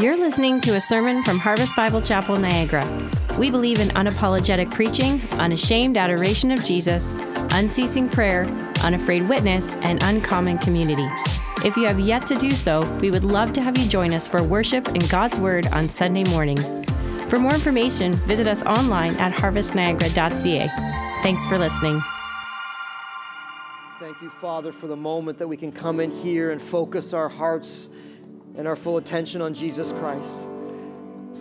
You're listening to a sermon from Harvest Bible Chapel, Niagara. We believe in unapologetic preaching, unashamed adoration of Jesus, unceasing prayer, unafraid witness, and uncommon community. If you have yet to do so, we would love to have you join us for worship and God's Word on Sunday mornings. For more information, visit us online at harvestniagara.ca. Thanks for listening. Thank you, Father, for the moment that we can come in here and focus our hearts and our full attention on Jesus Christ.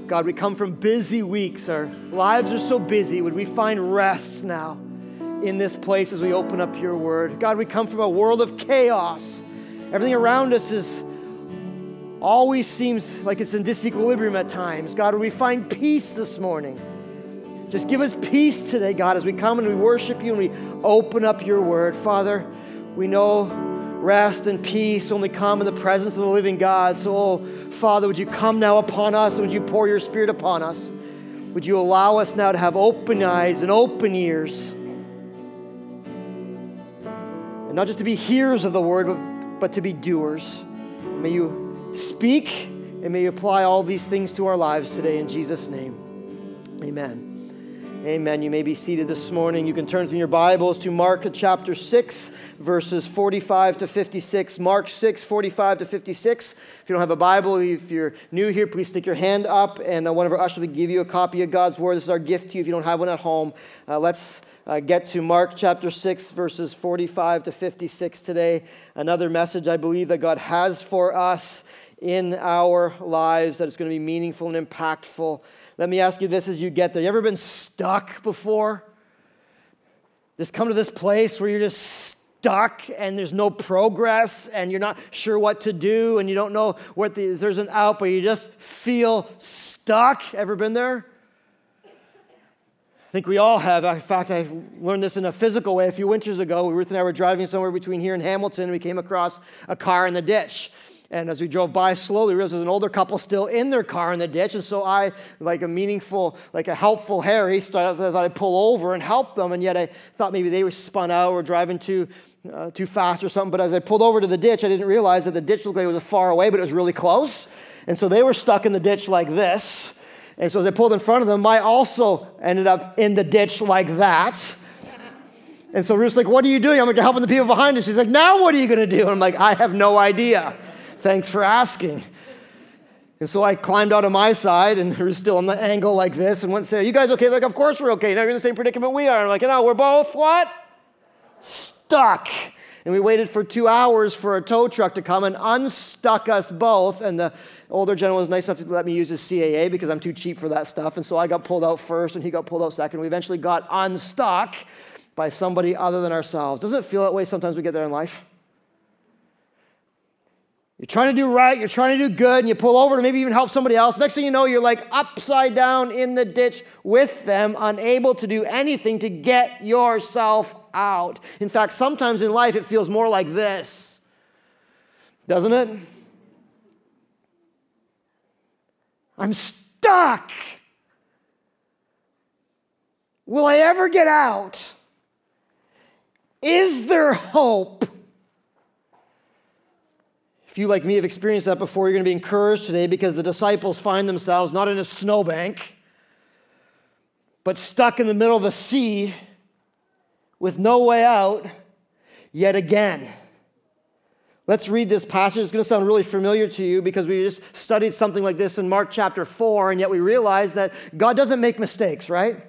God, we come from busy weeks. Our lives are so busy. Would we find rest now in this place as we open up your word? God, we come from a world of chaos. Everything around us is always seems like it's in disequilibrium at times. God, would we find peace this morning? Just give us peace today, God, as we come and we worship you and we open up your word. Father, we know rest and peace only come in the presence of the living God. So, oh, Father, would you come now upon us and would you pour your spirit upon us? Would you allow us now to have open eyes and open ears? And not just to be hearers of the word, but, but to be doers. May you speak and may you apply all these things to our lives today in Jesus' name. Amen. Amen. You may be seated this morning. You can turn from your Bibles to Mark chapter 6, verses 45 to 56. Mark 6, 45 to 56. If you don't have a Bible, if you're new here, please stick your hand up, and uh, one of our ushers will give you a copy of God's Word. This is our gift to you if you don't have one at home. Uh, let's uh, get to Mark chapter 6, verses 45 to 56 today. Another message I believe that God has for us in our lives that is going to be meaningful and impactful. Let me ask you this as you get there. You ever been stuck before? Just come to this place where you're just stuck and there's no progress and you're not sure what to do and you don't know what the, there's an out, but you just feel stuck. Ever been there? I think we all have. In fact, I learned this in a physical way a few winters ago. Ruth and I were driving somewhere between here and Hamilton. And we came across a car in the ditch. And as we drove by slowly, we realized there's an older couple still in their car in the ditch. And so I, like a meaningful, like a helpful Harry, started, thought I'd pull over and help them. And yet I thought maybe they were spun out or driving too, uh, too fast or something. But as I pulled over to the ditch, I didn't realize that the ditch looked like it was far away, but it was really close. And so they were stuck in the ditch like this. And so as I pulled in front of them, I also ended up in the ditch like that. And so Ruth's like, What are you doing? I'm like, helping the people behind us. She's like, Now what are you going to do? And I'm like, I have no idea. Thanks for asking. And so I climbed out of my side and we are still on the angle like this and went and said, Are you guys okay? Like, of course we're okay. Now you're in the same predicament we are. I'm like, no, we're both what? Stuck. And we waited for two hours for a tow truck to come and unstuck us both. And the older gentleman was nice enough to let me use his CAA because I'm too cheap for that stuff. And so I got pulled out first and he got pulled out second. We eventually got unstuck by somebody other than ourselves. Doesn't it feel that way sometimes we get there in life? You're trying to do right, you're trying to do good, and you pull over to maybe even help somebody else. Next thing you know, you're like upside down in the ditch with them, unable to do anything to get yourself out. In fact, sometimes in life it feels more like this, doesn't it? I'm stuck. Will I ever get out? Is there hope? If you, like me, have experienced that before, you're going to be encouraged today because the disciples find themselves not in a snowbank, but stuck in the middle of the sea with no way out yet again. Let's read this passage. It's going to sound really familiar to you because we just studied something like this in Mark chapter 4, and yet we realize that God doesn't make mistakes, right?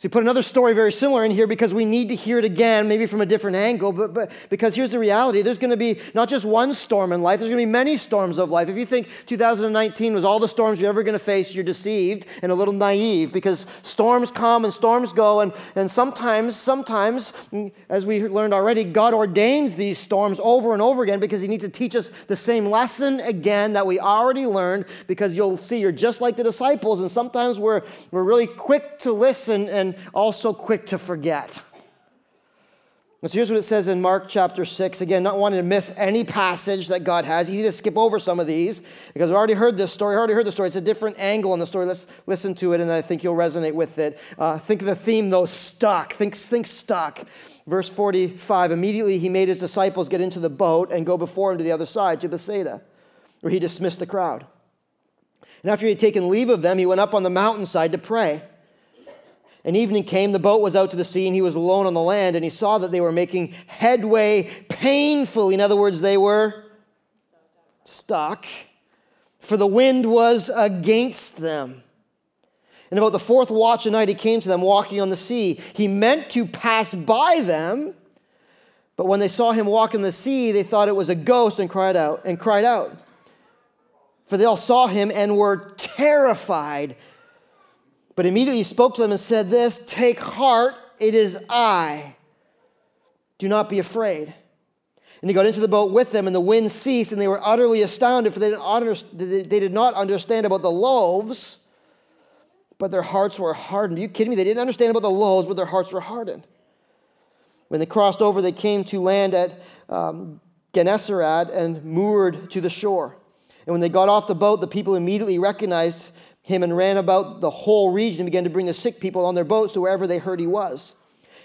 So we put another story very similar in here because we need to hear it again, maybe from a different angle, but, but because here's the reality. There's going to be not just one storm in life, there's going to be many storms of life. If you think 2019 was all the storms you're ever going to face, you're deceived and a little naive because storms come and storms go. And, and sometimes, sometimes, as we learned already, God ordains these storms over and over again because he needs to teach us the same lesson again that we already learned because you'll see you're just like the disciples. And sometimes we're, we're really quick to listen and also quick to forget. And so here's what it says in Mark chapter 6. Again, not wanting to miss any passage that God has. Easy to skip over some of these because we already heard this story. I already heard the story. It's a different angle on the story. Let's listen to it and I think you'll resonate with it. Uh, think of the theme, though, stuck. Think, think stuck. Verse 45 Immediately he made his disciples get into the boat and go before him to the other side, to Bethsaida. where he dismissed the crowd. And after he had taken leave of them, he went up on the mountainside to pray. And evening came, the boat was out to the sea, and he was alone on the land, and he saw that they were making headway painfully. In other words, they were stuck, for the wind was against them. And about the fourth watch of night, he came to them walking on the sea. He meant to pass by them, but when they saw him walk in the sea, they thought it was a ghost and cried out and cried out. For they all saw him and were terrified. But immediately he spoke to them and said, This, take heart, it is I. Do not be afraid. And he got into the boat with them, and the wind ceased, and they were utterly astounded, for they did not understand about the loaves, but their hearts were hardened. Are you kidding me? They didn't understand about the loaves, but their hearts were hardened. When they crossed over, they came to land at um, Gennesaret and moored to the shore. And when they got off the boat, the people immediately recognized him and ran about the whole region and began to bring the sick people on their boats to wherever they heard he was.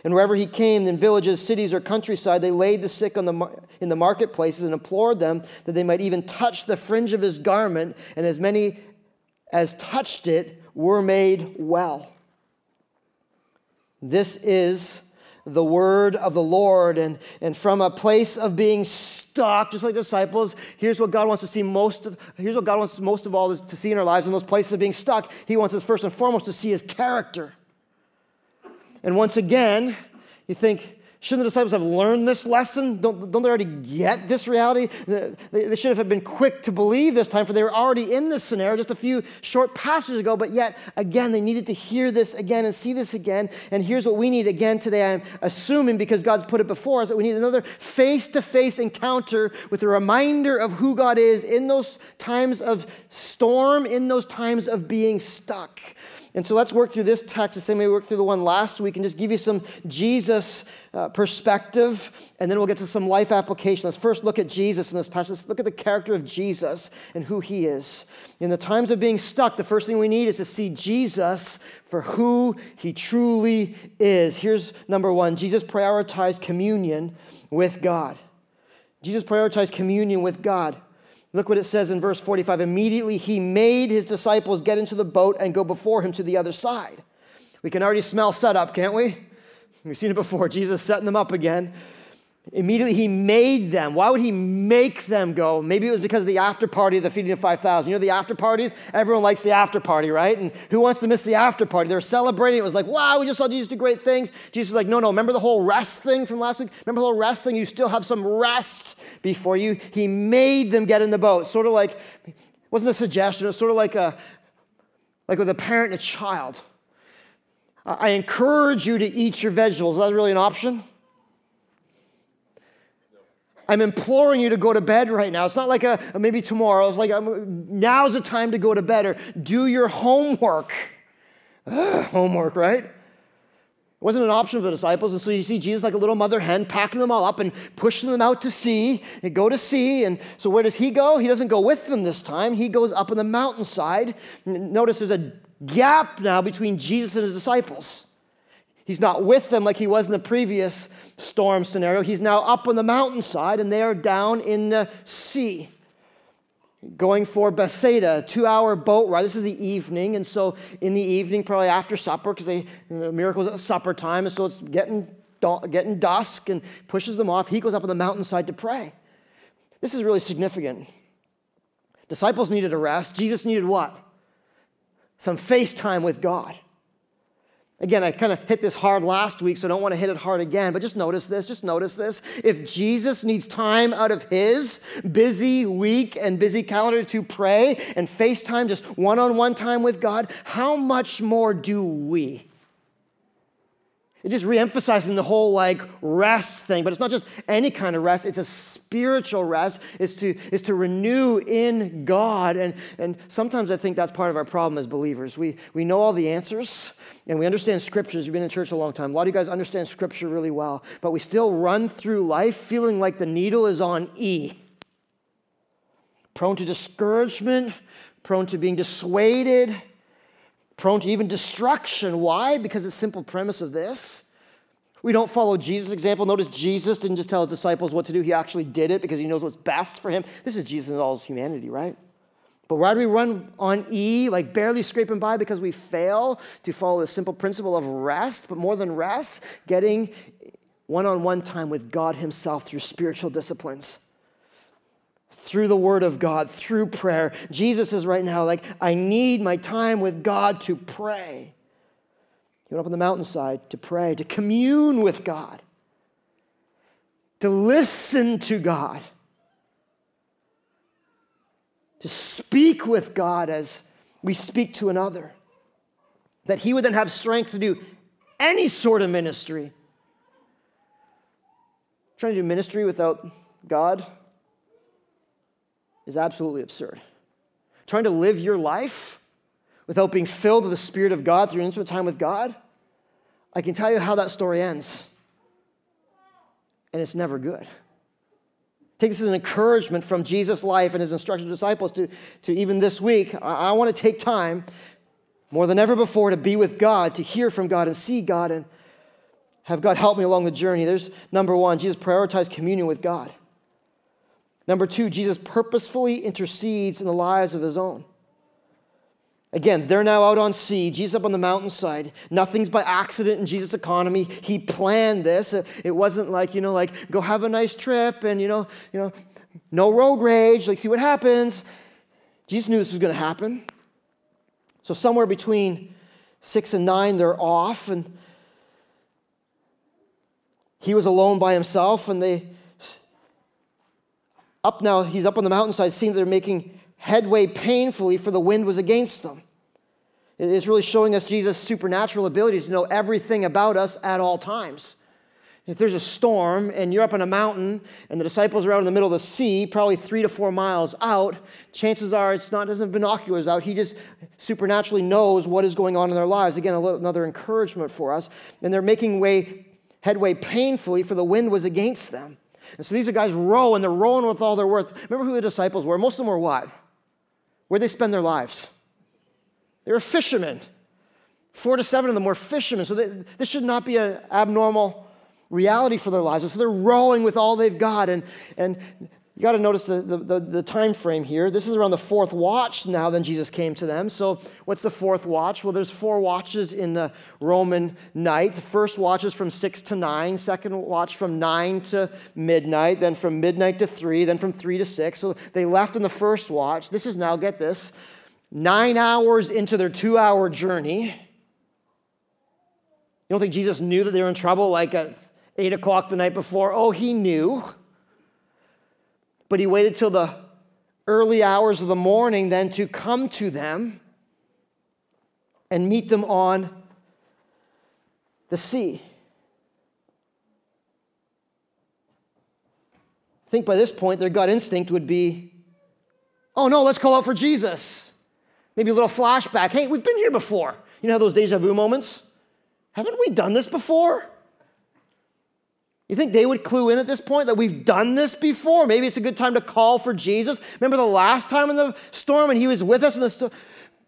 And wherever he came, in villages, cities, or countryside, they laid the sick the, in the marketplaces and implored them that they might even touch the fringe of his garment, and as many as touched it were made well. This is the word of the Lord. And, and from a place of being stuck, just like disciples, here's what God wants to see most of, here's what God wants most of all to see in our lives in those places of being stuck. He wants us first and foremost to see his character. And once again, you think, Shouldn't the disciples have learned this lesson? Don't, don't they already get this reality? They, they should have been quick to believe this time, for they were already in this scenario just a few short passages ago. But yet, again, they needed to hear this again and see this again. And here's what we need again today. I'm assuming because God's put it before us that we need another face to face encounter with a reminder of who God is in those times of storm, in those times of being stuck. And so let's work through this text the same way we worked through the one last week and just give you some Jesus uh, perspective, and then we'll get to some life application. Let's first look at Jesus in this passage. Let's look at the character of Jesus and who he is. In the times of being stuck, the first thing we need is to see Jesus for who he truly is. Here's number one Jesus prioritized communion with God. Jesus prioritized communion with God. Look what it says in verse 45. Immediately he made his disciples get into the boat and go before him to the other side. We can already smell setup, can't we? We've seen it before. Jesus setting them up again. Immediately he made them. Why would he make them go? Maybe it was because of the after party of the feeding of 5,000. You know the after parties? Everyone likes the after party, right? And who wants to miss the after party? They're celebrating. It was like, wow, we just saw Jesus do great things. Jesus was like, no, no, remember the whole rest thing from last week? Remember the whole rest thing? You still have some rest before you. He made them get in the boat. Sort of like, it wasn't a suggestion, it was sort of like a like with a parent and a child. I encourage you to eat your vegetables. Is that really an option? I'm imploring you to go to bed right now. It's not like a, maybe tomorrow. It's like um, now's the time to go to bed or do your homework. Ugh, homework, right? It wasn't an option for the disciples. And so you see Jesus like a little mother hen packing them all up and pushing them out to sea. They go to sea. And so where does he go? He doesn't go with them this time. He goes up on the mountainside. Notice there's a gap now between Jesus and his disciples. He's not with them like he was in the previous storm scenario. He's now up on the mountainside and they are down in the sea. Going for Bethsaida, two hour boat ride. This is the evening. And so, in the evening, probably after supper, because the miracle's at supper time. And so, it's getting, getting dusk and pushes them off. He goes up on the mountainside to pray. This is really significant. Disciples needed a rest. Jesus needed what? Some face time with God. Again, I kind of hit this hard last week, so I don't want to hit it hard again, but just notice this, just notice this. If Jesus needs time out of his busy week and busy calendar to pray and FaceTime, just one on one time with God, how much more do we? It just reemphasizing the whole like rest thing, but it's not just any kind of rest, it's a spiritual rest. It's to, it's to renew in God. And, and sometimes I think that's part of our problem as believers. We, we know all the answers and we understand scriptures. You've been in church a long time. A lot of you guys understand scripture really well, but we still run through life feeling like the needle is on E. Prone to discouragement, prone to being dissuaded prone to even destruction. Why? Because the simple premise of this We don't follow Jesus' example. Notice Jesus didn't just tell his disciples what to do, he actually did it because he knows what's best for him. This is Jesus in all his humanity, right? But why do we run on E, like barely scraping by because we fail to follow the simple principle of rest, but more than rest, getting one on one time with God Himself through spiritual disciplines, through the Word of God, through prayer. Jesus is right now like, I need my time with God to pray. He went up on the mountainside to pray, to commune with God, to listen to God to speak with God as we speak to another. That he would then have strength to do any sort of ministry. Trying to do ministry without God is absolutely absurd. Trying to live your life without being filled with the Spirit of God through intimate time with God, I can tell you how that story ends. And it's never good. Take this as an encouragement from Jesus' life and his instruction to disciples to, to even this week. I, I want to take time more than ever before to be with God, to hear from God and see God and have God help me along the journey. There's number one, Jesus prioritized communion with God. Number two, Jesus purposefully intercedes in the lives of his own. Again, they're now out on sea, Jesus up on the mountainside. Nothing's by accident in Jesus' economy. He planned this. It wasn't like, you know, like go have a nice trip and, you know, you know, no road rage, like see what happens. Jesus knew this was going to happen. So somewhere between 6 and 9 they're off and he was alone by himself and they up now he's up on the mountainside seeing that they're making headway painfully for the wind was against them it's really showing us Jesus' supernatural ability to know everything about us at all times. If there's a storm and you're up on a mountain and the disciples are out in the middle of the sea, probably three to four miles out, chances are it's not doesn't have binoculars out. He just supernaturally knows what is going on in their lives. Again, another encouragement for us. And they're making way headway painfully, for the wind was against them. And so these are guys row and they're rowing with all their worth. Remember who the disciples were? Most of them were what? Where'd they spend their lives? They were fishermen. Four to seven of them were fishermen. So they, this should not be an abnormal reality for their lives. And so they're rowing with all they've got. And, and you got to notice the, the, the, the, time frame here. This is around the fourth watch now, then Jesus came to them. So, what's the fourth watch? Well, there's four watches in the Roman night. The first watch is from six to nine, second watch from nine to midnight, then from midnight to three, then from three to six. So, they left in the first watch. This is now, get this, nine hours into their two hour journey. You don't think Jesus knew that they were in trouble like at eight o'clock the night before? Oh, he knew. But he waited till the early hours of the morning then to come to them and meet them on the sea. I think by this point, their gut instinct would be oh no, let's call out for Jesus. Maybe a little flashback. Hey, we've been here before. You know those deja vu moments? Haven't we done this before? You think they would clue in at this point that we've done this before? Maybe it's a good time to call for Jesus. Remember the last time in the storm and he was with us in the storm?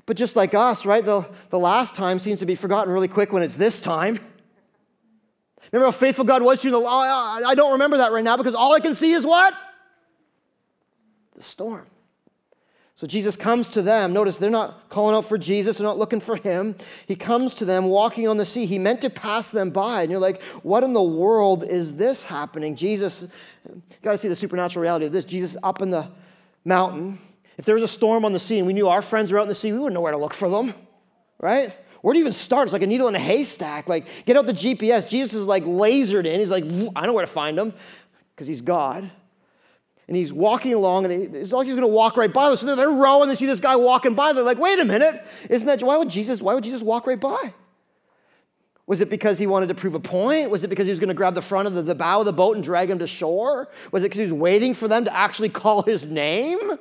But just like us, right? The, the last time seems to be forgotten really quick when it's this time. Remember how faithful God was to you? I don't remember that right now because all I can see is what? The storm. So Jesus comes to them. Notice they're not calling out for Jesus, they're not looking for him. He comes to them walking on the sea. He meant to pass them by. And you're like, what in the world is this happening? Jesus, you got to see the supernatural reality of this. Jesus up in the mountain. If there was a storm on the sea and we knew our friends were out in the sea, we wouldn't know where to look for them, right? Where you even start? It's like a needle in a haystack. Like, get out the GPS. Jesus is like lasered in. He's like, I know where to find them because he's God and he's walking along, and it's like he's going to walk right by them. So they're rowing, they see this guy walking by. They're like, "Wait a minute! Isn't that why would Jesus? Why would Jesus walk right by? Was it because he wanted to prove a point? Was it because he was going to grab the front of the, the bow of the boat and drag him to shore? Was it because he was waiting for them to actually call his name?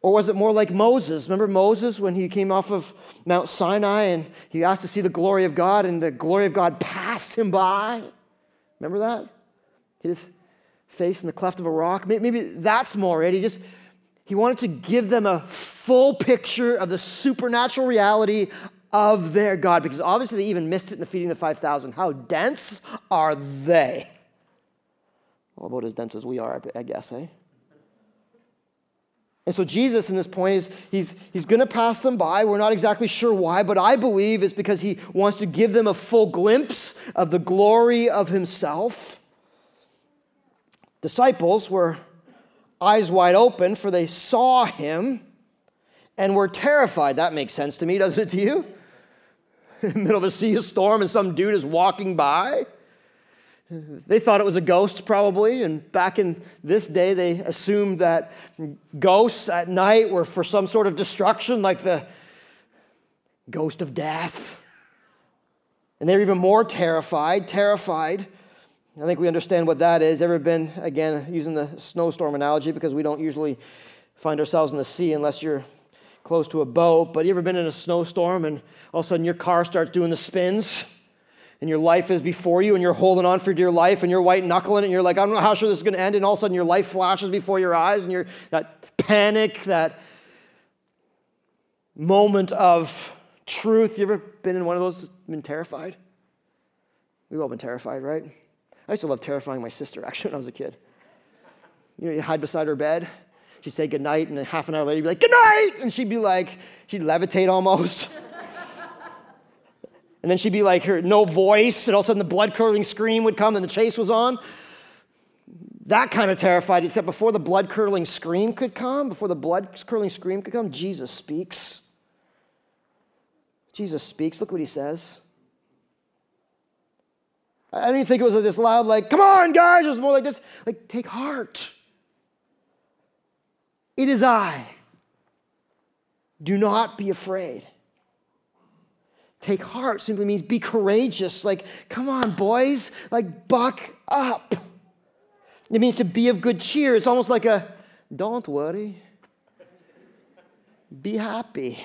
Or was it more like Moses? Remember Moses when he came off of Mount Sinai and he asked to see the glory of God, and the glory of God passed him by? Remember that? He just face in the cleft of a rock. Maybe that's more it. He just he wanted to give them a full picture of the supernatural reality of their God, because obviously they even missed it in the feeding of the 5,000. How dense are they? Well, about as dense as we are, I guess, eh? And so Jesus in this point is he's, he's going to pass them by. We're not exactly sure why, but I believe it's because he wants to give them a full glimpse of the glory of himself. Disciples were eyes wide open, for they saw him and were terrified. That makes sense to me, doesn't it to you? In the middle of a sea of storm and some dude is walking by. They thought it was a ghost, probably, and back in this day, they assumed that ghosts at night were for some sort of destruction, like the ghost of death. And they're even more terrified, terrified. I think we understand what that is. Ever been, again, using the snowstorm analogy because we don't usually find ourselves in the sea unless you're close to a boat, but you ever been in a snowstorm and all of a sudden your car starts doing the spins? and your life is before you and you're holding on for dear life and you're white knuckling it and you're like, I don't know how sure this is going to end. And all of a sudden your life flashes before your eyes and you're that panic, that moment of truth. You ever been in one of those, been terrified? We've all been terrified, right? I used to love terrifying my sister actually when I was a kid. You know, you hide beside her bed. She'd say goodnight, and then half an hour later, you'd be like, good night! And she'd be like, she'd levitate almost. And then she'd be like, her no voice, and all of a sudden the blood curdling scream would come, and the chase was on. That kind of terrified, except before the blood curdling scream could come, before the blood curdling scream could come, Jesus speaks. Jesus speaks. Look what he says. I didn't think it was this loud, like, come on, guys. It was more like this, like, take heart. It is I. Do not be afraid. Take heart simply means be courageous. Like, come on, boys, like, buck up. It means to be of good cheer. It's almost like a don't worry, be happy.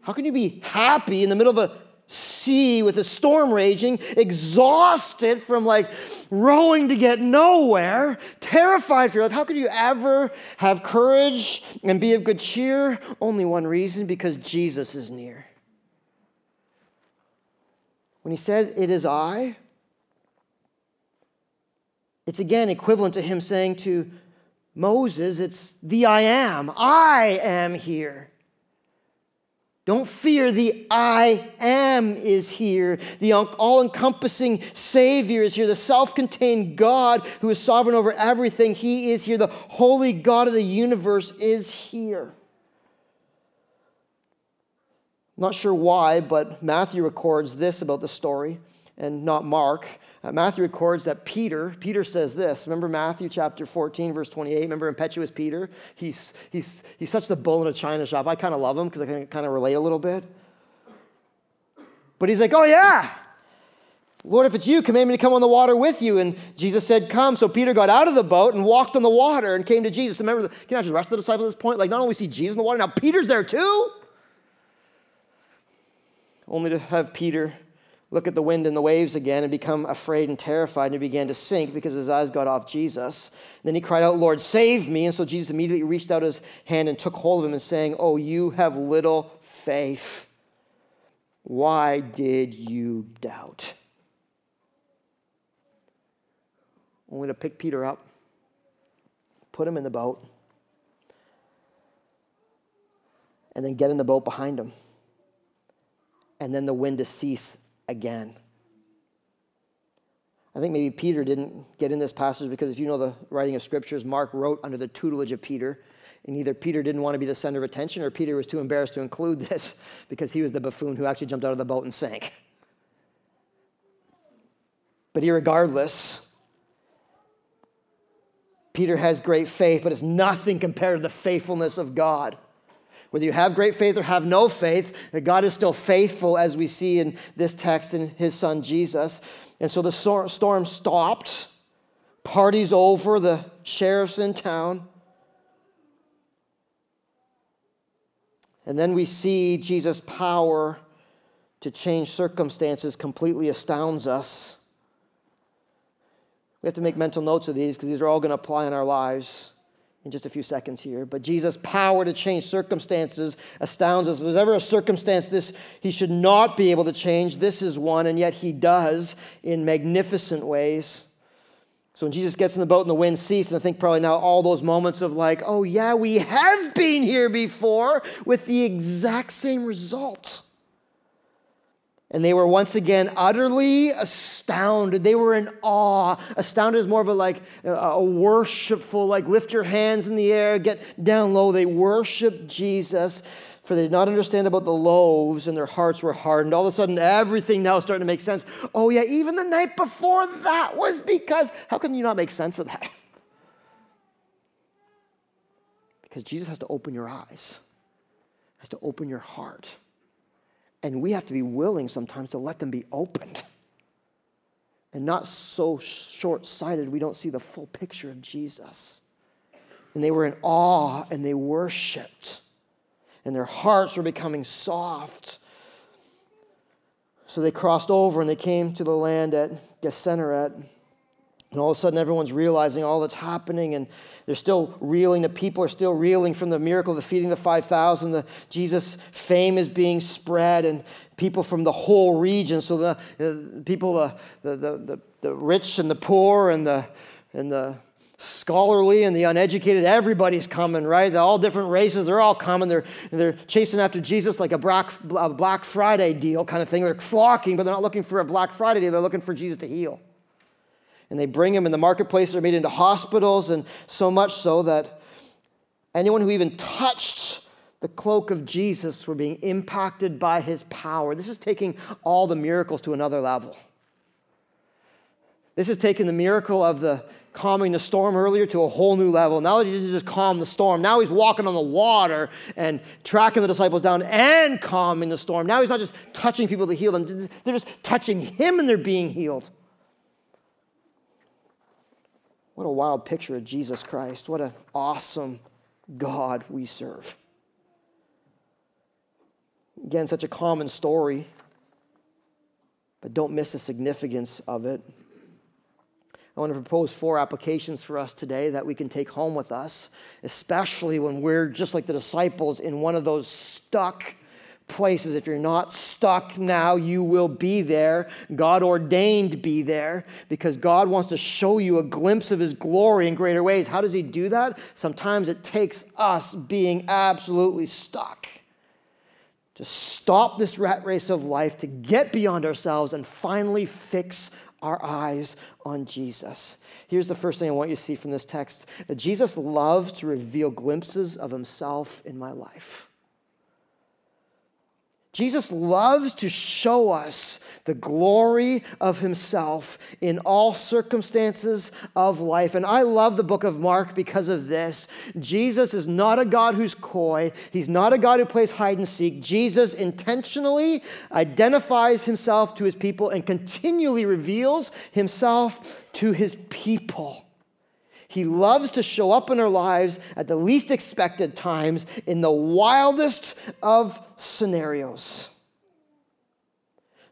How can you be happy in the middle of a sea with a storm raging, exhausted from like rowing to get nowhere, terrified for your life. How could you ever have courage and be of good cheer? Only one reason because Jesus is near. When he says, It is I, it's again equivalent to him saying to Moses, It's the I am. I am here. Don't fear, the I am is here. The all encompassing Savior is here. The self contained God who is sovereign over everything, He is here. The holy God of the universe is here. Not sure why, but Matthew records this about the story and not Mark. Uh, Matthew records that Peter, Peter says this. Remember Matthew chapter 14, verse 28? Remember impetuous Peter? He's, he's, he's such the bull in a china shop. I kind of love him because I can kind of relate a little bit. But he's like, oh, yeah. Lord, if it's you, command me to come on the water with you. And Jesus said, Come. So Peter got out of the boat and walked on the water and came to Jesus. Remember, the, can you imagine the rest of the disciples at this point? Like, not only see Jesus in the water, now Peter's there too. Only to have Peter look at the wind and the waves again and become afraid and terrified and he began to sink because his eyes got off Jesus. And then he cried out, Lord, save me. And so Jesus immediately reached out his hand and took hold of him and saying, Oh, you have little faith. Why did you doubt? Only to pick Peter up, put him in the boat, and then get in the boat behind him. And then the wind to cease again. I think maybe Peter didn't get in this passage because if you know the writing of scriptures, Mark wrote under the tutelage of Peter. And either Peter didn't want to be the center of attention or Peter was too embarrassed to include this because he was the buffoon who actually jumped out of the boat and sank. But regardless, Peter has great faith, but it's nothing compared to the faithfulness of God. Whether you have great faith or have no faith, that God is still faithful, as we see in this text in his son Jesus. And so the storm stopped, party's over, the sheriff's in town. And then we see Jesus' power to change circumstances completely astounds us. We have to make mental notes of these because these are all going to apply in our lives. In just a few seconds here. But Jesus' power to change circumstances astounds us. If there's ever a circumstance this he should not be able to change, this is one, and yet he does in magnificent ways. So when Jesus gets in the boat and the wind ceases, I think probably now all those moments of like, oh yeah, we have been here before with the exact same result. And they were once again utterly astounded. They were in awe. Astounded is more of a like a worshipful, like lift your hands in the air, get down low. They worship Jesus, for they did not understand about the loaves, and their hearts were hardened. All of a sudden, everything now is starting to make sense. Oh yeah, even the night before that was because. How can you not make sense of that? Because Jesus has to open your eyes, has to open your heart. And we have to be willing sometimes to let them be opened and not so short sighted we don't see the full picture of Jesus. And they were in awe and they worshiped, and their hearts were becoming soft. So they crossed over and they came to the land at Gennesaret. And all of a sudden, everyone's realizing all that's happening, and they're still reeling. The people are still reeling from the miracle of the feeding the 5,000. The Jesus fame is being spread, and people from the whole region. So the, uh, the people, the, the, the, the rich and the poor, and the, and the scholarly and the uneducated, everybody's coming, right? They're all different races. They're all coming. They're, they're chasing after Jesus like a Black, a Black Friday deal kind of thing. They're flocking, but they're not looking for a Black Friday deal. They're looking for Jesus to heal and they bring them in the marketplace. They're made into hospitals, and so much so that anyone who even touched the cloak of Jesus were being impacted by his power. This is taking all the miracles to another level. This is taking the miracle of the calming the storm earlier to a whole new level. Now he didn't just calm the storm, now he's walking on the water and tracking the disciples down and calming the storm. Now he's not just touching people to heal them, they're just touching him and they're being healed. What a wild picture of Jesus Christ. What an awesome God we serve. Again, such a common story, but don't miss the significance of it. I want to propose four applications for us today that we can take home with us, especially when we're just like the disciples in one of those stuck places. If you're not stuck now, you will be there. God ordained be there because God wants to show you a glimpse of his glory in greater ways. How does he do that? Sometimes it takes us being absolutely stuck to stop this rat race of life, to get beyond ourselves and finally fix our eyes on Jesus. Here's the first thing I want you to see from this text that Jesus loves to reveal glimpses of himself in my life. Jesus loves to show us the glory of himself in all circumstances of life. And I love the book of Mark because of this. Jesus is not a God who's coy, he's not a God who plays hide and seek. Jesus intentionally identifies himself to his people and continually reveals himself to his people. He loves to show up in our lives at the least expected times in the wildest of scenarios.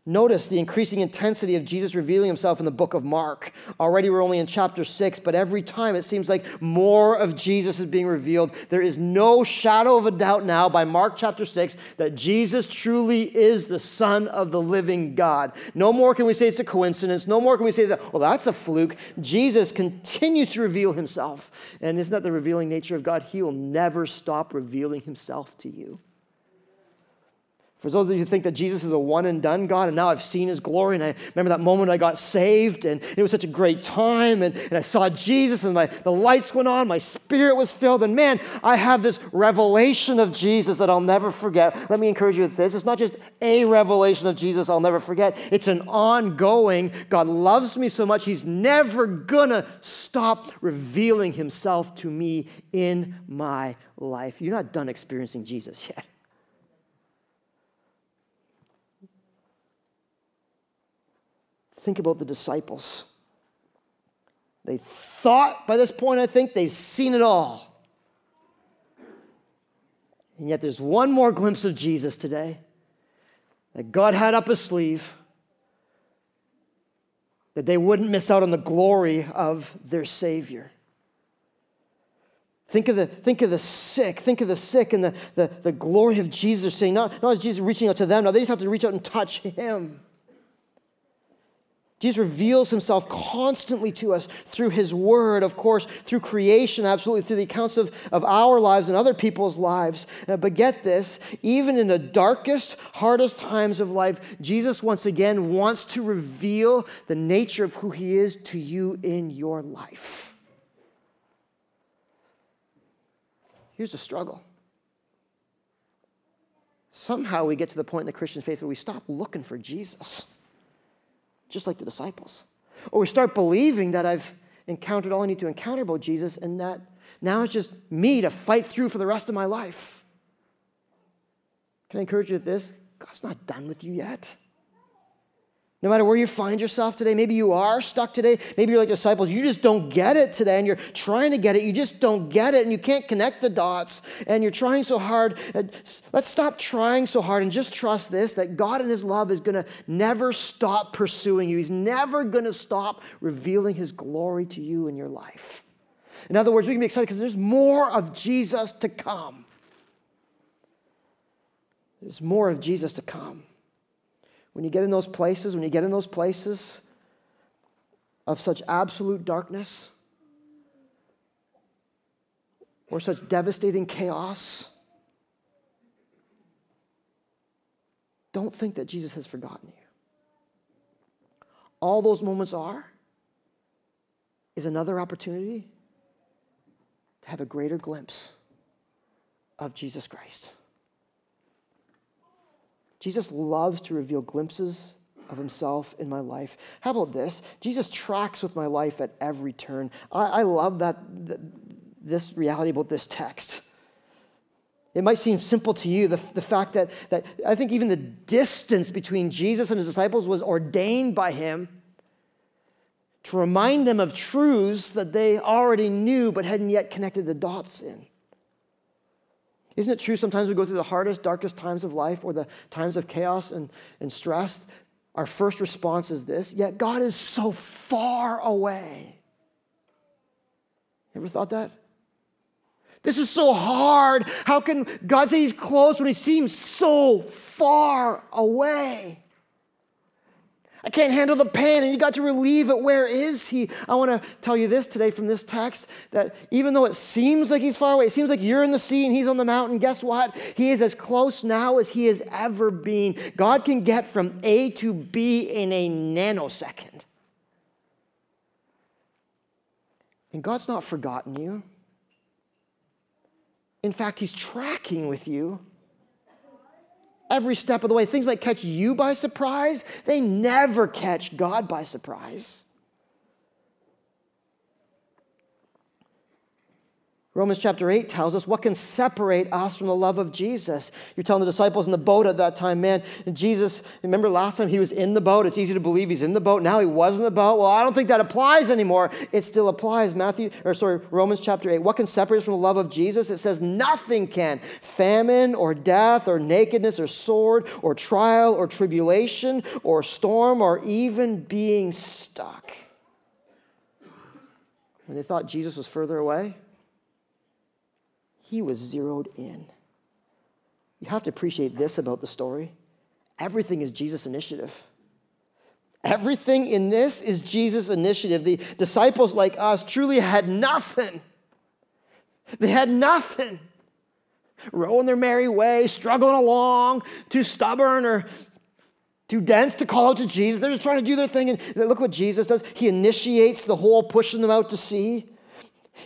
Notice the increasing intensity of Jesus revealing himself in the book of Mark. Already we're only in chapter 6, but every time it seems like more of Jesus is being revealed. There is no shadow of a doubt now by Mark chapter 6 that Jesus truly is the Son of the living God. No more can we say it's a coincidence. No more can we say that, well, that's a fluke. Jesus continues to reveal himself. And isn't that the revealing nature of God? He will never stop revealing himself to you. For those of you who think that Jesus is a one and done God, and now I've seen his glory, and I remember that moment I got saved, and it was such a great time, and, and I saw Jesus, and my, the lights went on, my spirit was filled, and man, I have this revelation of Jesus that I'll never forget. Let me encourage you with this. It's not just a revelation of Jesus I'll never forget, it's an ongoing, God loves me so much, he's never gonna stop revealing himself to me in my life. You're not done experiencing Jesus yet. Think about the disciples. They thought by this point, I think, they've seen it all. And yet there's one more glimpse of Jesus today that God had up his sleeve, that they wouldn't miss out on the glory of their Savior. Think of the, think of the sick. Think of the sick and the, the, the glory of Jesus saying, not, not Jesus reaching out to them, now they just have to reach out and touch him. Jesus reveals himself constantly to us through his word, of course, through creation, absolutely, through the accounts of, of our lives and other people's lives. Uh, but get this, even in the darkest, hardest times of life, Jesus once again wants to reveal the nature of who he is to you in your life. Here's a struggle. Somehow we get to the point in the Christian faith where we stop looking for Jesus, just like the disciples. Or we start believing that I've encountered all I need to encounter about Jesus and that now it's just me to fight through for the rest of my life. Can I encourage you with this? God's not done with you yet. No matter where you find yourself today, maybe you are stuck today. Maybe you're like disciples. You just don't get it today, and you're trying to get it. You just don't get it, and you can't connect the dots, and you're trying so hard. Uh, let's stop trying so hard and just trust this that God in His love is going to never stop pursuing you. He's never going to stop revealing His glory to you in your life. In other words, we can be excited because there's more of Jesus to come. There's more of Jesus to come. When you get in those places, when you get in those places of such absolute darkness or such devastating chaos, don't think that Jesus has forgotten you. All those moments are is another opportunity to have a greater glimpse of Jesus Christ. Jesus loves to reveal glimpses of himself in my life. How about this? Jesus tracks with my life at every turn. I, I love that, th- this reality about this text. It might seem simple to you, the, the fact that, that I think even the distance between Jesus and his disciples was ordained by him to remind them of truths that they already knew but hadn't yet connected the dots in. Isn't it true sometimes we go through the hardest, darkest times of life or the times of chaos and, and stress? Our first response is this, yet God is so far away. Ever thought that? This is so hard. How can God say He's close when He seems so far away? I can't handle the pain, and you got to relieve it. Where is he? I want to tell you this today from this text that even though it seems like he's far away, it seems like you're in the sea and he's on the mountain, guess what? He is as close now as he has ever been. God can get from A to B in a nanosecond. And God's not forgotten you. In fact, he's tracking with you every step of the way. Things might catch you by surprise, they never catch God by surprise. Romans chapter 8 tells us what can separate us from the love of Jesus. You're telling the disciples in the boat at that time, man, Jesus, remember last time he was in the boat? It's easy to believe he's in the boat. Now he was in the boat. Well, I don't think that applies anymore. It still applies. Matthew, or sorry, Romans chapter 8. What can separate us from the love of Jesus? It says nothing can. Famine or death or nakedness or sword or trial or tribulation or storm or even being stuck. When they thought Jesus was further away, he was zeroed in. You have to appreciate this about the story everything is Jesus' initiative. Everything in this is Jesus' initiative. The disciples, like us, truly had nothing. They had nothing. Rowing their merry way, struggling along, too stubborn or too dense to call out to Jesus. They're just trying to do their thing. And look what Jesus does. He initiates the whole pushing them out to sea.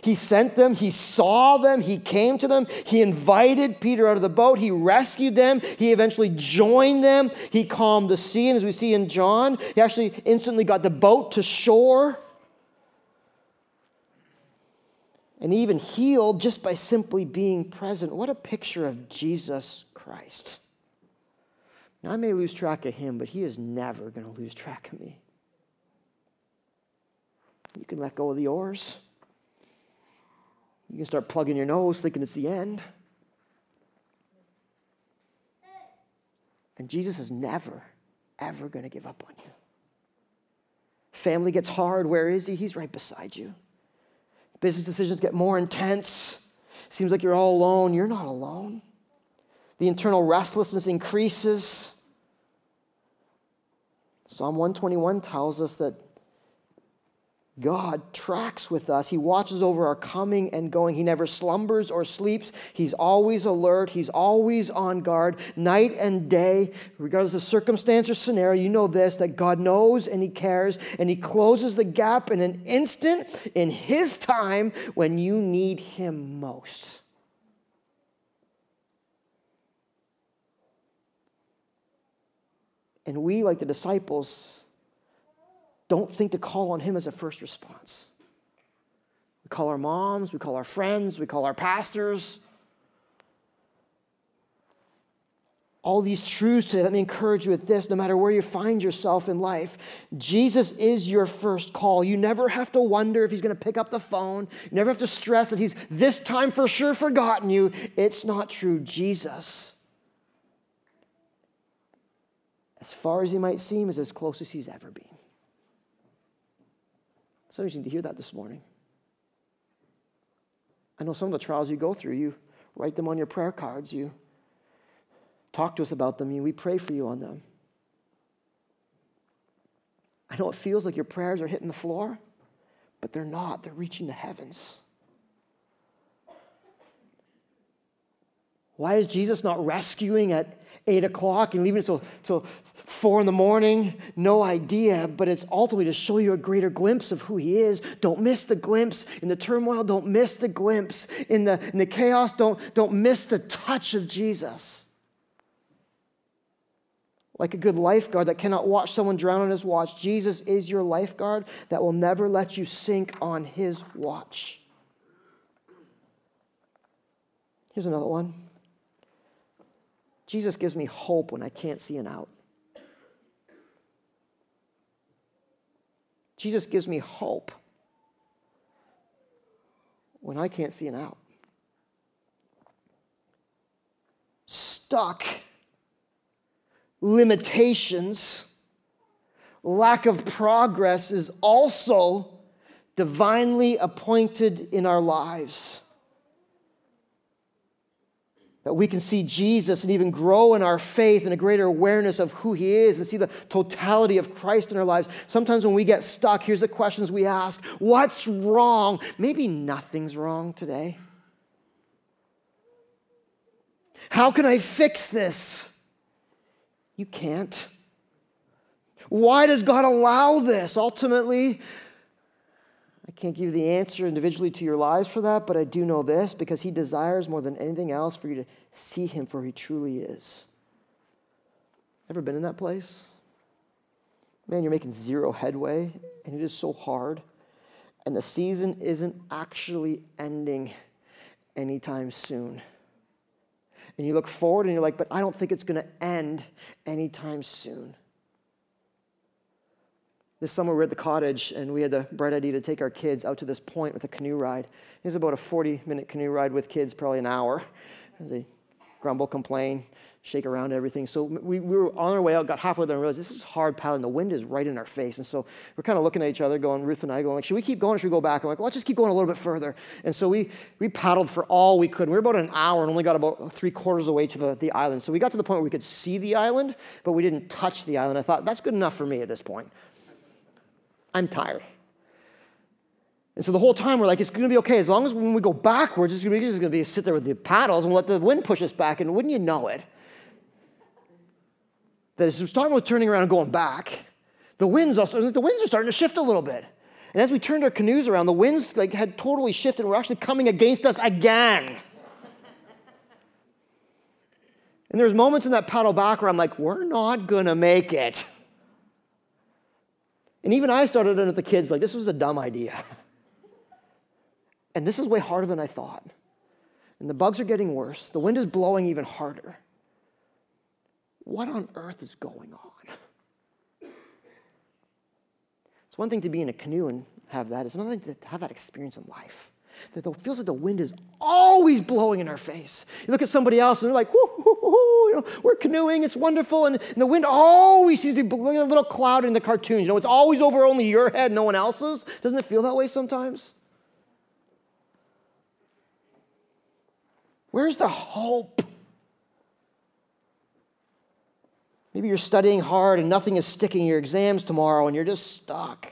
He sent them, he saw them, he came to them, he invited Peter out of the boat, he rescued them, he eventually joined them, he calmed the sea, and as we see in John, he actually instantly got the boat to shore. And even healed just by simply being present. What a picture of Jesus Christ. Now, I may lose track of him, but he is never going to lose track of me. You can let go of the oars. You can start plugging your nose thinking it's the end. And Jesus is never, ever going to give up on you. Family gets hard. Where is he? He's right beside you. Business decisions get more intense. seems like you're all alone. You're not alone. The internal restlessness increases. Psalm 121 tells us that God tracks with us. He watches over our coming and going. He never slumbers or sleeps. He's always alert. He's always on guard, night and day, regardless of circumstance or scenario. You know this that God knows and He cares, and He closes the gap in an instant in His time when you need Him most. And we, like the disciples, don't think to call on Him as a first response. We call our moms, we call our friends, we call our pastors. All these truths today, let me encourage you with this no matter where you find yourself in life, Jesus is your first call. You never have to wonder if he's going to pick up the phone. You never have to stress that he's this time for sure forgotten you. It's not true. Jesus, as far as he might seem, is as close as he's ever been. Some of you need to hear that this morning. I know some of the trials you go through, you write them on your prayer cards, you talk to us about them, we pray for you on them. I know it feels like your prayers are hitting the floor, but they're not. They're reaching the heavens. Why is Jesus not rescuing at 8 o'clock and leaving until, till 4 in the morning? No idea, but it's ultimately to show you a greater glimpse of who He is. Don't miss the glimpse. In the turmoil, don't miss the glimpse. In the, in the chaos, don't, don't miss the touch of Jesus. Like a good lifeguard that cannot watch someone drown on his watch, Jesus is your lifeguard that will never let you sink on his watch. Here's another one. Jesus gives me hope when I can't see an out. Jesus gives me hope when I can't see an out. Stuck, limitations, lack of progress is also divinely appointed in our lives that we can see Jesus and even grow in our faith and a greater awareness of who He is and see the totality of Christ in our lives. Sometimes when we get stuck, here's the questions we ask What's wrong? Maybe nothing's wrong today. How can I fix this? You can't. Why does God allow this? Ultimately, I can't give you the answer individually to your lives for that, but I do know this because He desires more than anything else for you to see Him for He truly is. Ever been in that place? Man, you're making zero headway, and it is so hard. And the season isn't actually ending anytime soon. And you look forward and you're like, but I don't think it's going to end anytime soon. This summer we were at the cottage and we had the bright idea to take our kids out to this point with a canoe ride. It was about a 40 minute canoe ride with kids, probably an hour. They grumble, complain, shake around everything. So we, we were on our way out, got halfway there and realized this is hard paddling. The wind is right in our face. And so we're kind of looking at each other, going, Ruth and I, going, like, should we keep going or should we go back? I'm like, well, let's just keep going a little bit further. And so we, we paddled for all we could. We were about an hour and only got about three quarters of the way to the, the island. So we got to the point where we could see the island, but we didn't touch the island. I thought, that's good enough for me at this point. I'm tired. And so the whole time we're like, it's going to be okay. As long as when we go backwards, it's going to be, just going to be sit there with the paddles and let the wind push us back. And wouldn't you know it? That as we're starting with turning around and going back, the winds also, the winds are starting to shift a little bit. And as we turned our canoes around, the winds like had totally shifted. We're actually coming against us again. And there's moments in that paddle back where I'm like, we're not to make it. And even I started in with the kids like, this was a dumb idea. And this is way harder than I thought. And the bugs are getting worse. The wind is blowing even harder. What on earth is going on? It's one thing to be in a canoe and have that, it's another thing to have that experience in life. That it feels like the wind is always blowing in our face. You look at somebody else and they're like, whoo, you know, we're canoeing, it's wonderful, and, and the wind always seems to be blowing a little cloud in the cartoons. You know, it's always over only your head, no one else's. Doesn't it feel that way sometimes? Where's the hope? Maybe you're studying hard and nothing is sticking your exams tomorrow and you're just stuck.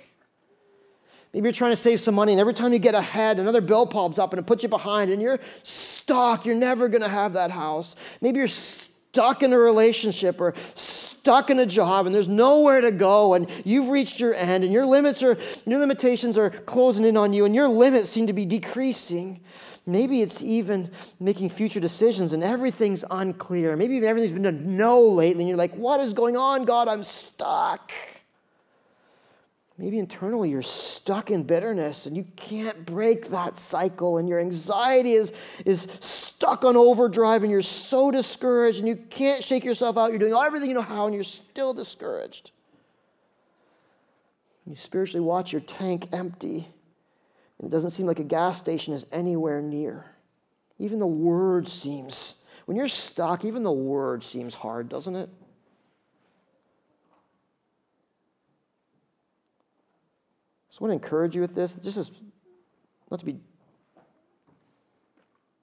Maybe you're trying to save some money and every time you get ahead, another bill pops up and it puts you behind and you're stuck. You're never going to have that house. Maybe you're stuck in a relationship or stuck in a job and there's nowhere to go and you've reached your end and your limits are your limitations are closing in on you and your limits seem to be decreasing. Maybe it's even making future decisions and everything's unclear. Maybe everything's been a no lately and you're like, what is going on, God? I'm stuck. Maybe internally you're stuck in bitterness and you can't break that cycle, and your anxiety is, is stuck on overdrive, and you're so discouraged, and you can't shake yourself out. You're doing everything you know how, and you're still discouraged. You spiritually watch your tank empty, and it doesn't seem like a gas station is anywhere near. Even the word seems, when you're stuck, even the word seems hard, doesn't it? So I want to encourage you with this. Just as, not to be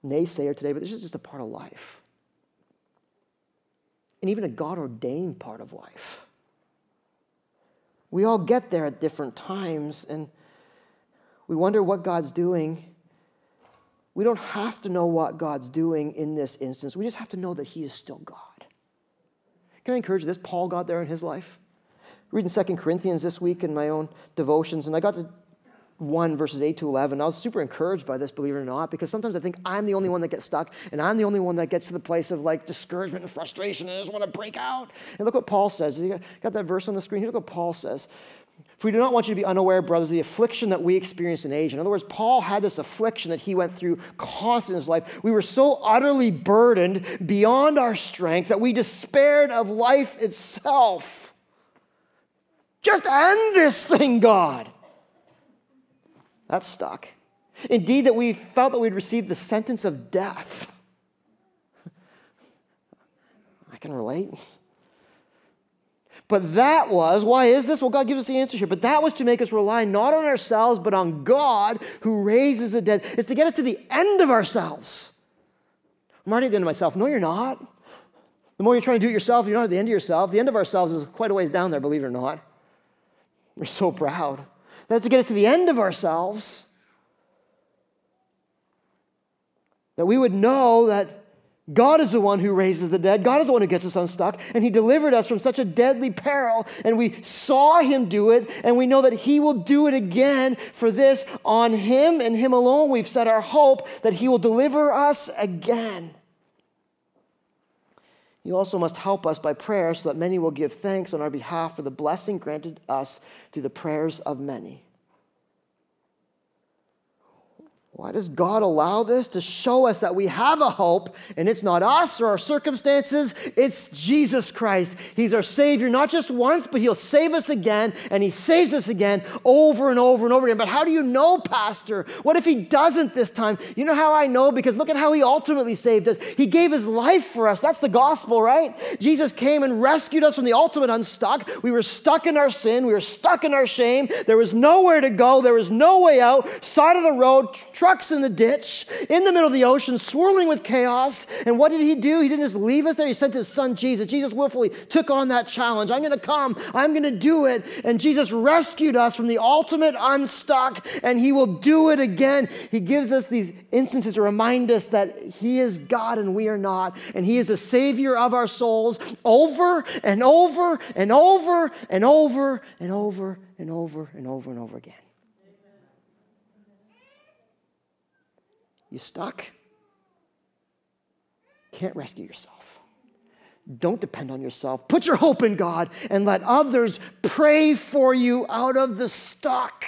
naysayer today, but this is just a part of life. And even a God ordained part of life. We all get there at different times and we wonder what God's doing. We don't have to know what God's doing in this instance. We just have to know that He is still God. Can I encourage you this? Paul got there in his life reading Second Corinthians this week in my own devotions, and I got to 1 verses 8 to 11. I was super encouraged by this, believe it or not, because sometimes I think I'm the only one that gets stuck, and I'm the only one that gets to the place of like discouragement and frustration, and I just want to break out. And look what Paul says. You got that verse on the screen? Here, look what Paul says. For we do not want you to be unaware, brothers, of the affliction that we experienced in Asia. In other words, Paul had this affliction that he went through constant in his life. We were so utterly burdened beyond our strength that we despaired of life itself. Just end this thing, God. That's stuck. Indeed, that we felt that we'd received the sentence of death. I can relate. But that was, why is this? Well, God gives us the answer here. But that was to make us rely not on ourselves, but on God who raises the dead. It's to get us to the end of ourselves. I'm already at the end of myself. No, you're not. The more you're trying to do it yourself, you're not at the end of yourself. The end of ourselves is quite a ways down there, believe it or not. We're so proud. That's to get us to the end of ourselves. That we would know that God is the one who raises the dead. God is the one who gets us unstuck. And He delivered us from such a deadly peril. And we saw Him do it. And we know that He will do it again. For this, on Him and Him alone, we've set our hope that He will deliver us again. You also must help us by prayer so that many will give thanks on our behalf for the blessing granted us through the prayers of many. Why does God allow this? To show us that we have a hope, and it's not us or our circumstances, it's Jesus Christ. He's our Savior, not just once, but He'll save us again, and He saves us again over and over and over again. But how do you know, Pastor? What if He doesn't this time? You know how I know? Because look at how He ultimately saved us. He gave His life for us. That's the gospel, right? Jesus came and rescued us from the ultimate unstuck. We were stuck in our sin, we were stuck in our shame. There was nowhere to go, there was no way out. Side of the road, trucks in the ditch, in the middle of the ocean, swirling with chaos. And what did he do? He didn't just leave us there, he sent his son Jesus. Jesus willfully took on that challenge. I'm going to come, I'm going to do it. And Jesus rescued us from the ultimate unstuck, and he will do it again. He gives us these instances to remind us that he is God and we are not, and he is the Savior of our souls over and over and over and over and over and over and over and over again. You stuck? Can't rescue yourself. Don't depend on yourself. Put your hope in God and let others pray for you out of the stuck.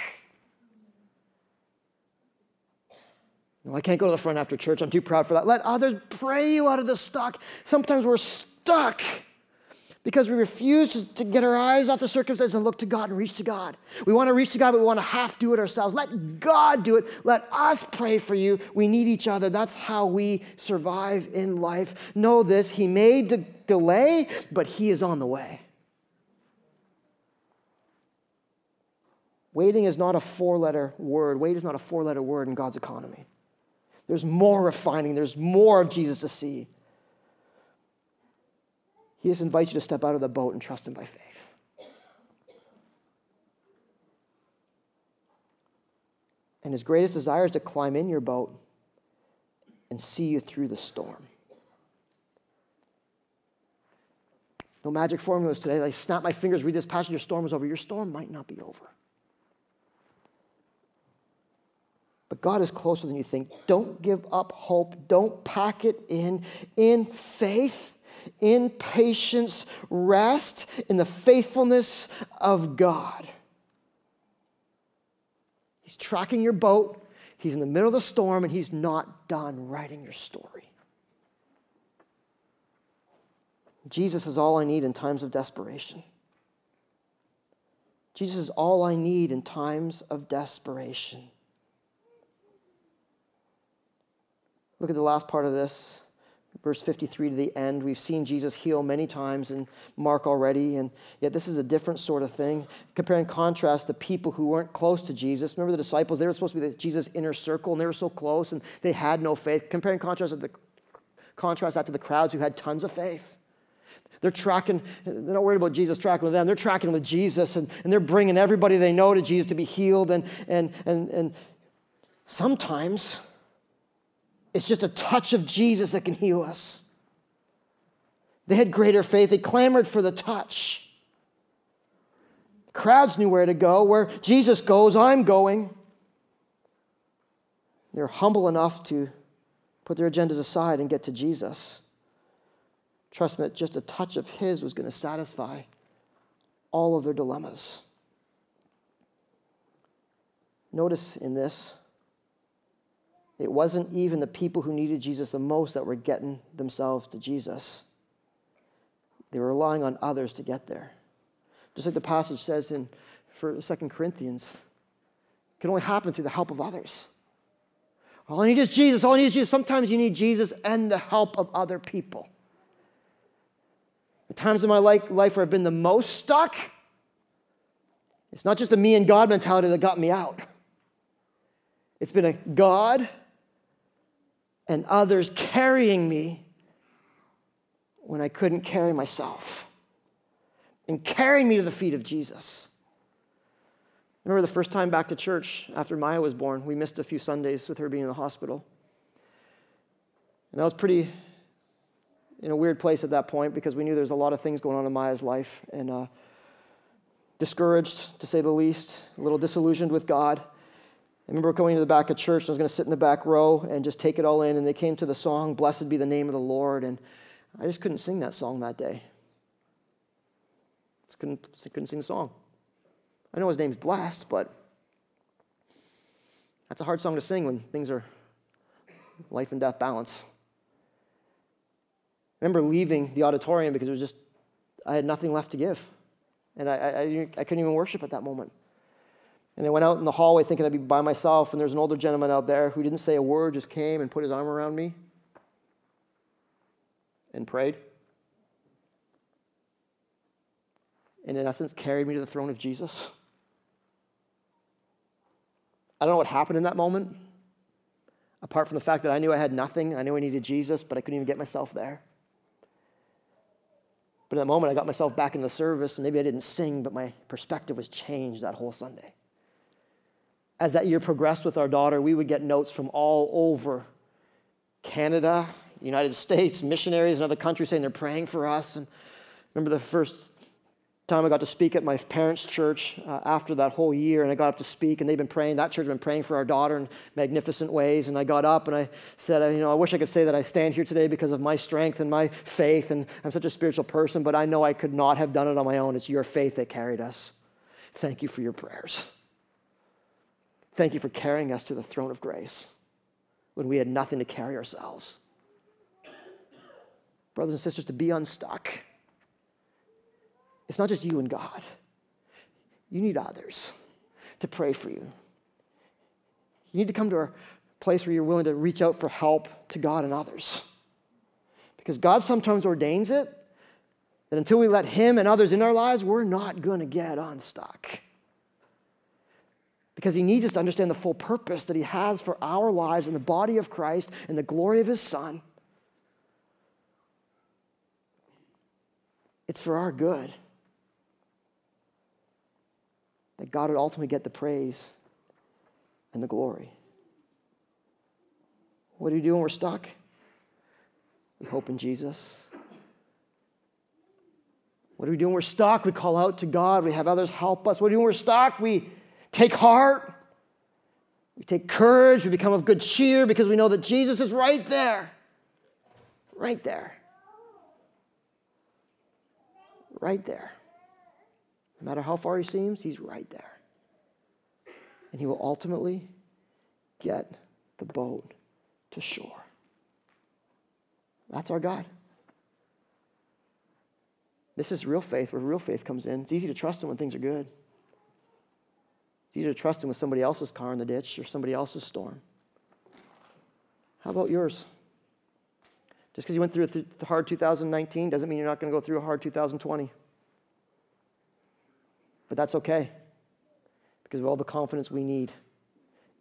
No, I can't go to the front after church. I'm too proud for that. Let others pray you out of the stuck. Sometimes we're stuck because we refuse to, get our eyes off the circumstances and look to God and reach to God. We want to reach to God, but we want to half do it ourselves. Let God do it. Let us pray for you. We need each other. That's how we survive in life. Know this He may de- delay, but He is on the way. Waiting is not a four letter word. Wait is not a four letter word in God's economy. There's more refining, there's more of Jesus to see. He just invites you to step out of the boat and trust Him by faith. And His greatest desire is to climb in your boat and see you through the storm. No magic formulas today. I snap my fingers, read this passage, your storm is over. Your storm might not be over. But God is closer than you think. Don't give up hope. Don't pack it in. In faith, in patience, rest in the faithfulness of God. He's tracking your boat. He's in the middle of the storm and he's not done writing your story. Jesus is all I need in times of desperation. Jesus is all I need in times of desperation. Look at the last part of this, verse 53 to the end. We've seen Jesus heal many times in Mark already, and yet this is a different sort of thing. Compare and contrast the people who weren't close to Jesus. Remember the disciples? They were supposed to be the Jesus' inner circle, and they were so close, and they had no faith. Compare and contrast, the, contrast that to the crowds who had tons of faith. They're tracking, they're not worried about Jesus tracking with them. They're tracking with Jesus and, and they're bringing everybody they know to Jesus to be healed. And, and, and, and sometimes it's just a touch of Jesus that can heal us. They had greater faith, they clamored for the touch. Crowds knew where to go. Where Jesus goes, I'm going. They're humble enough to put their agendas aside and get to Jesus trusting that just a touch of His was going to satisfy all of their dilemmas. Notice in this, it wasn't even the people who needed Jesus the most that were getting themselves to Jesus. They were relying on others to get there. Just like the passage says in for 2 Corinthians, it can only happen through the help of others. All I need is Jesus. All I need is Jesus. Sometimes you need Jesus and the help of other people. The times in my life where I've been the most stuck, it's not just a me and God mentality that got me out. It's been a God and others carrying me when I couldn't carry myself and carrying me to the feet of Jesus. I remember the first time back to church after Maya was born. We missed a few Sundays with her being in the hospital. And that was pretty in a weird place at that point because we knew there was a lot of things going on in Maya's life and uh, discouraged, to say the least, a little disillusioned with God. I remember going to the back of church and I was going to sit in the back row and just take it all in. And they came to the song, Blessed be the name of the Lord. And I just couldn't sing that song that day. Just couldn't, couldn't sing the song. I know his name's blessed, but that's a hard song to sing when things are life and death balance. I remember leaving the auditorium because it was just, I had nothing left to give. And I, I, I couldn't even worship at that moment. And I went out in the hallway thinking I'd be by myself, and there's an older gentleman out there who didn't say a word, just came and put his arm around me and prayed. And in essence, carried me to the throne of Jesus. I don't know what happened in that moment, apart from the fact that I knew I had nothing. I knew I needed Jesus, but I couldn't even get myself there. But in that moment, I got myself back in the service, and maybe I didn't sing, but my perspective was changed that whole Sunday. As that year progressed with our daughter, we would get notes from all over Canada, United States, missionaries in other countries saying they're praying for us. And remember the first time I got to speak at my parents' church uh, after that whole year, and I got up to speak, and they've been praying. That church has been praying for our daughter in magnificent ways. And I got up and I said, you know, I wish I could say that I stand here today because of my strength and my faith, and I'm such a spiritual person, but I know I could not have done it on my own. It's your faith that carried us. Thank you for your prayers. Thank you for carrying us to the throne of grace when we had nothing to carry ourselves. Brothers and sisters, to be unstuck it's not just you and God, you need others to pray for you. You need to come to a place where you're willing to reach out for help to God and others. Because God sometimes ordains it that until we let Him and others in our lives, we're not going to get unstuck. Because he needs us to understand the full purpose that he has for our lives in the body of Christ and the glory of his Son. It's for our good that God would ultimately get the praise and the glory. What do we do when we're stuck? We hope in Jesus. What do we do when we're stuck? We call out to God. We have others help us. What do we do when we're stuck? We take heart. We take courage. We become of good cheer because we know that Jesus is right there. Right there. Right there. No matter how far he seems, he's right there. And he will ultimately get the boat to shore. That's our God. This is real faith, where real faith comes in. It's easy to trust Him when things are good. It's easy to trust Him with somebody else's car in the ditch or somebody else's storm. How about yours? Just because you went through a hard 2019 doesn't mean you're not going to go through a hard 2020. But that's okay because of all the confidence we need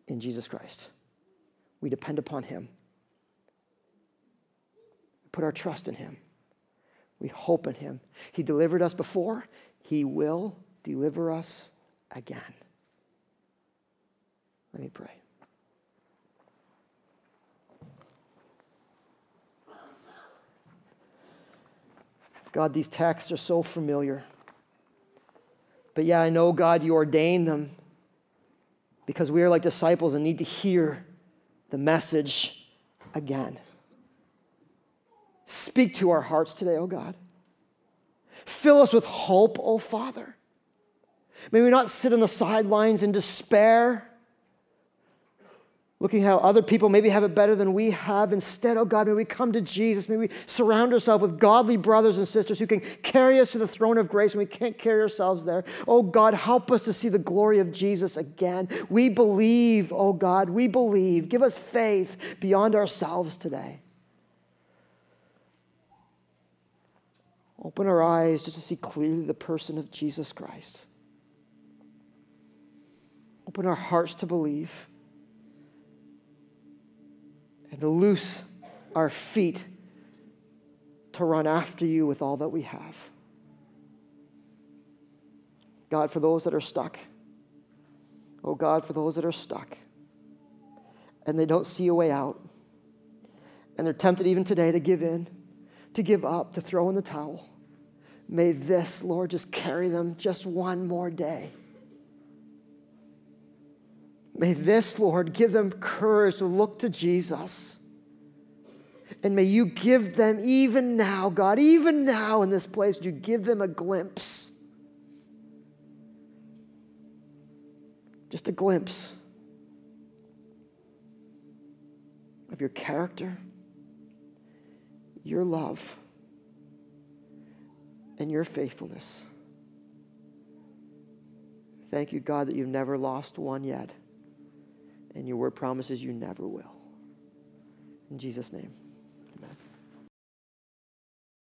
in Jesus Christ. We depend upon Him, We put our trust in Him. We hope in him. He delivered us before, he will deliver us again. Let me pray. God, these texts are so familiar. But yeah, I know, God, you ordained them because we are like disciples and need to hear the message again. Speak to our hearts today, oh God. Fill us with hope, oh Father. May we not sit on the sidelines in despair, looking how other people maybe have it better than we have. Instead, oh God, may we come to Jesus. May we surround ourselves with godly brothers and sisters who can carry us to the throne of grace when we can't carry ourselves there. Oh God, help us to see the glory of Jesus again. We believe, oh God, we believe. Give us faith beyond ourselves today. Open our eyes just to see clearly the person of Jesus Christ. Open our hearts to believe and to loose our feet to run after you with all that we have. God, for those that are stuck, oh God, for those that are stuck and they don't see a way out, and they're tempted even today to give in, to give up, to throw in the towel. May this, Lord, just carry them just one more day. May this, Lord, give them courage to look to Jesus. And may you give them, even now, God, even now in this place, you give them a glimpse. Just a glimpse of your character, your love and your faithfulness. Thank you, God, that you've never lost one yet. And your word promises you never will. In Jesus' name.